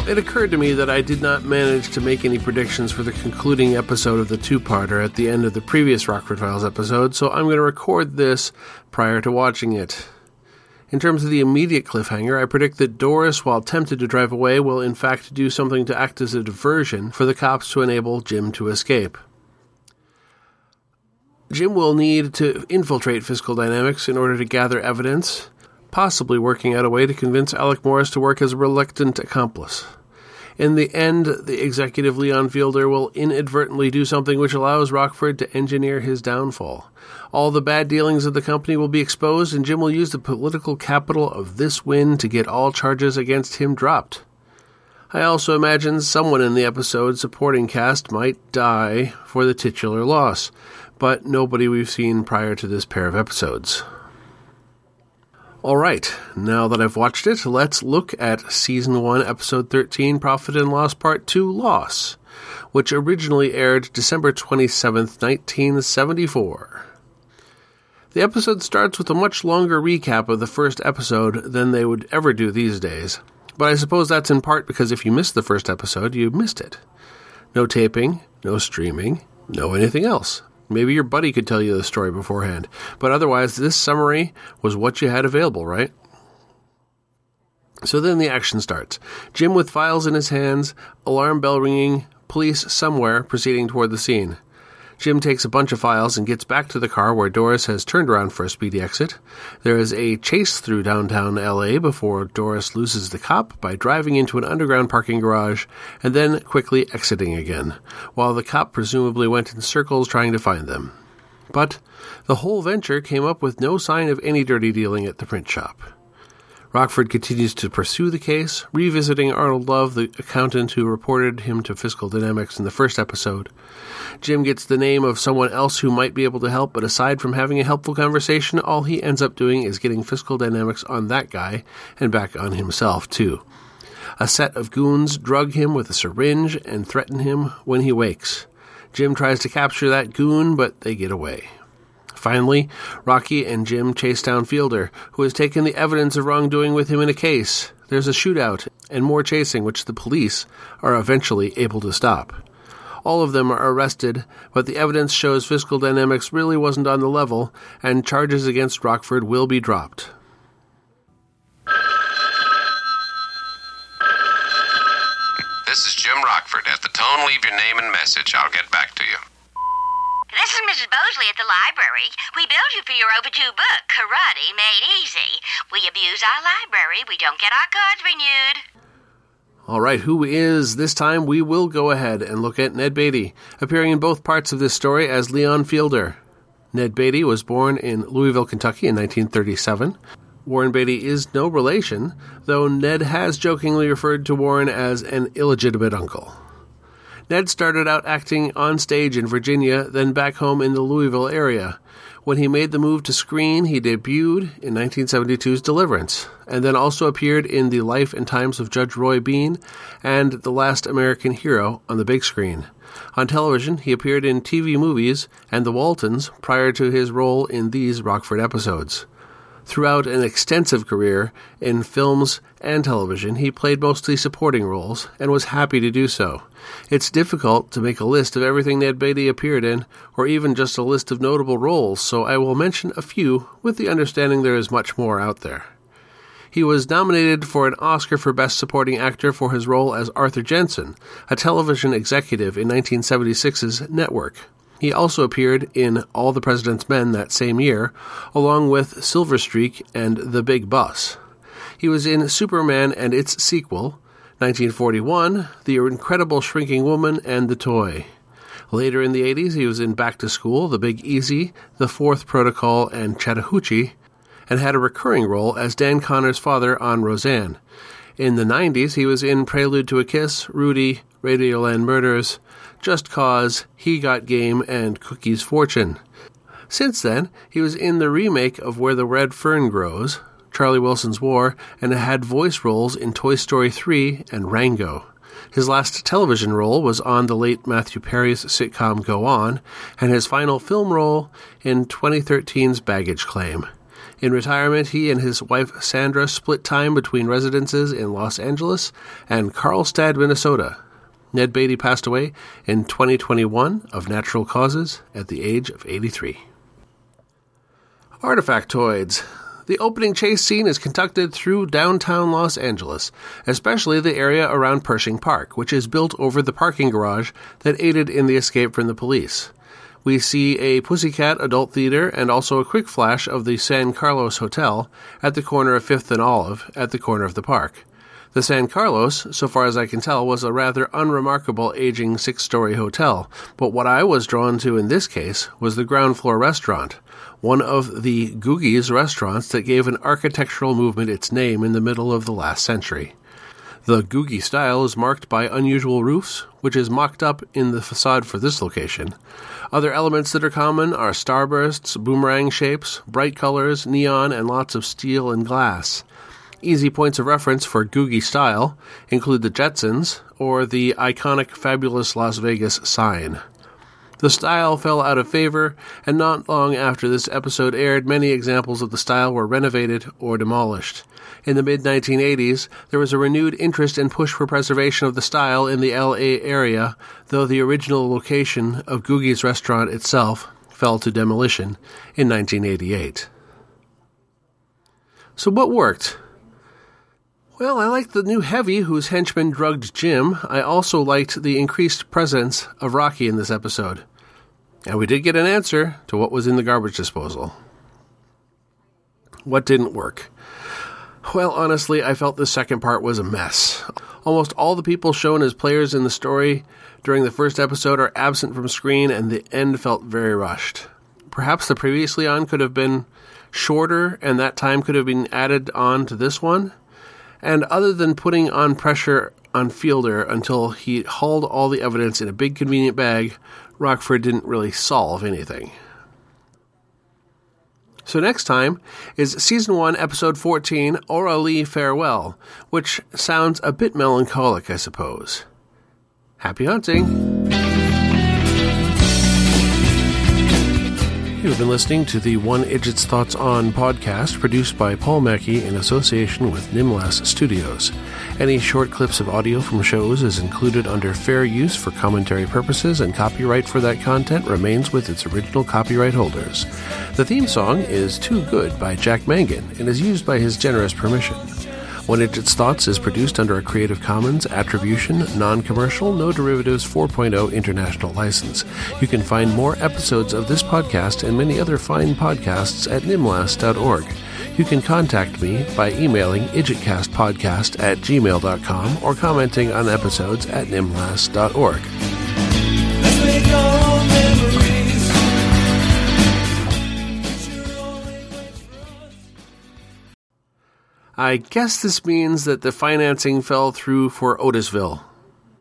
know, it occurred to me that I did not manage to make any predictions for the concluding episode of the two parter at the end of the previous Rockford Files episode, so I'm going to record this prior to watching it. In terms of the immediate cliffhanger, I predict that Doris, while tempted to drive away, will in fact do something to act as a diversion for the cops to enable Jim to escape. Jim will need to infiltrate Fiscal Dynamics in order to gather evidence, possibly working out a way to convince Alec Morris to work as a reluctant accomplice. In the end, the executive Leon Fielder will inadvertently do something which allows Rockford to engineer his downfall. All the bad dealings of the company will be exposed, and Jim will use the political capital of this win to get all charges against him dropped. I also imagine someone in the episode supporting cast might die for the titular loss, but nobody we've seen prior to this pair of episodes. All right, now that I've watched it, let's look at Season 1, Episode 13, Profit and Loss Part 2 Loss, which originally aired December 27th, 1974. The episode starts with a much longer recap of the first episode than they would ever do these days, but I suppose that's in part because if you missed the first episode, you missed it. No taping, no streaming, no anything else. Maybe your buddy could tell you the story beforehand. But otherwise, this summary was what you had available, right? So then the action starts. Jim with files in his hands, alarm bell ringing, police somewhere proceeding toward the scene. Jim takes a bunch of files and gets back to the car where Doris has turned around for a speedy exit. There is a chase through downtown LA before Doris loses the cop by driving into an underground parking garage and then quickly exiting again, while the cop presumably went in circles trying to find them. But the whole venture came up with no sign of any dirty dealing at the print shop. Rockford continues to pursue the case, revisiting Arnold Love, the accountant who reported him to Fiscal Dynamics in the first episode. Jim gets the name of someone else who might be able to help, but aside from having a helpful conversation, all he ends up doing is getting Fiscal Dynamics on that guy and back on himself, too. A set of goons drug him with a syringe and threaten him when he wakes. Jim tries to capture that goon, but they get away. Finally, Rocky and Jim chase down Fielder, who has taken the evidence of wrongdoing with him in a case. There's a shootout and more chasing, which the police are eventually able to stop. All of them are arrested, but the evidence shows Fiscal Dynamics really wasn't on the level, and charges against Rockford will be dropped. This is Jim Rockford. At the tone, leave your name and message. I'll get back to you. This is Mrs. Bosley at the library. We billed you for your overdue book, Karate Made Easy. We abuse our library. We don't get our cards renewed. All right, who is this time? We will go ahead and look at Ned Beatty, appearing in both parts of this story as Leon Fielder. Ned Beatty was born in Louisville, Kentucky in 1937. Warren Beatty is no relation, though Ned has jokingly referred to Warren as an illegitimate uncle. Ned started out acting on stage in Virginia, then back home in the Louisville area. When he made the move to screen, he debuted in 1972's Deliverance, and then also appeared in The Life and Times of Judge Roy Bean and The Last American Hero on the big screen. On television, he appeared in TV movies and The Waltons prior to his role in these Rockford episodes. Throughout an extensive career in films and television, he played mostly supporting roles and was happy to do so. It's difficult to make a list of everything Ned Beatty appeared in, or even just a list of notable roles, so I will mention a few with the understanding there is much more out there. He was nominated for an Oscar for Best Supporting Actor for his role as Arthur Jensen, a television executive in 1976's Network. He also appeared in All the President's Men that same year, along with Silver Streak and The Big Bus. He was in Superman and its sequel, 1941, The Incredible Shrinking Woman and The Toy. Later in the 80s, he was in Back to School, The Big Easy, The Fourth Protocol, and Chattahoochee, and had a recurring role as Dan Connor's father on Roseanne. In the 90s, he was in Prelude to a Kiss, Rudy, Radioland Murders, Just Cause, He Got Game, and Cookie's Fortune. Since then, he was in the remake of Where the Red Fern Grows, Charlie Wilson's War, and had voice roles in Toy Story 3 and Rango. His last television role was on the late Matthew Perry's sitcom Go On, and his final film role in 2013's Baggage Claim. In retirement, he and his wife Sandra split time between residences in Los Angeles and Carlstadt, Minnesota. Ned Beatty passed away in 2021 of natural causes at the age of 83. Artifactoids. The opening chase scene is conducted through downtown Los Angeles, especially the area around Pershing Park, which is built over the parking garage that aided in the escape from the police. We see a Pussycat adult theater and also a quick flash of the San Carlos Hotel at the corner of 5th and Olive at the corner of the park. The San Carlos, so far as I can tell, was a rather unremarkable aging six story hotel, but what I was drawn to in this case was the ground floor restaurant, one of the Googie's restaurants that gave an architectural movement its name in the middle of the last century. The Googie style is marked by unusual roofs, which is mocked up in the facade for this location. Other elements that are common are starbursts, boomerang shapes, bright colors, neon, and lots of steel and glass. Easy points of reference for Googie style include the Jetsons or the iconic Fabulous Las Vegas sign. The style fell out of favor, and not long after this episode aired, many examples of the style were renovated or demolished. In the mid 1980s, there was a renewed interest and push for preservation of the style in the LA area, though the original location of Googie's restaurant itself fell to demolition in 1988. So, what worked? Well, I liked the new heavy whose henchman drugged Jim. I also liked the increased presence of Rocky in this episode. And we did get an answer to what was in the garbage disposal. What didn't work? Well, honestly, I felt the second part was a mess. Almost all the people shown as players in the story during the first episode are absent from screen, and the end felt very rushed. Perhaps the previously on could have been shorter, and that time could have been added on to this one. And other than putting on pressure on Fielder until he hauled all the evidence in a big convenient bag, Rockford didn't really solve anything. So next time is season 1 episode 14 Lee Farewell, which sounds a bit melancholic, I suppose. Happy hunting! You've been listening to the One Idjit's Thoughts On podcast produced by Paul Mackey in association with Nimlas Studios. Any short clips of audio from shows is included under fair use for commentary purposes, and copyright for that content remains with its original copyright holders. The theme song is Too Good by Jack Mangan and is used by his generous permission. One Idjit's Thoughts is produced under a Creative Commons Attribution, Non Commercial, No Derivatives 4.0 international license. You can find more episodes of this podcast and many other fine podcasts at nimlas.org. You can contact me by emailing idjitcastpodcast at gmail.com or commenting on episodes at nimlas.org. I guess this means that the financing fell through for Otisville.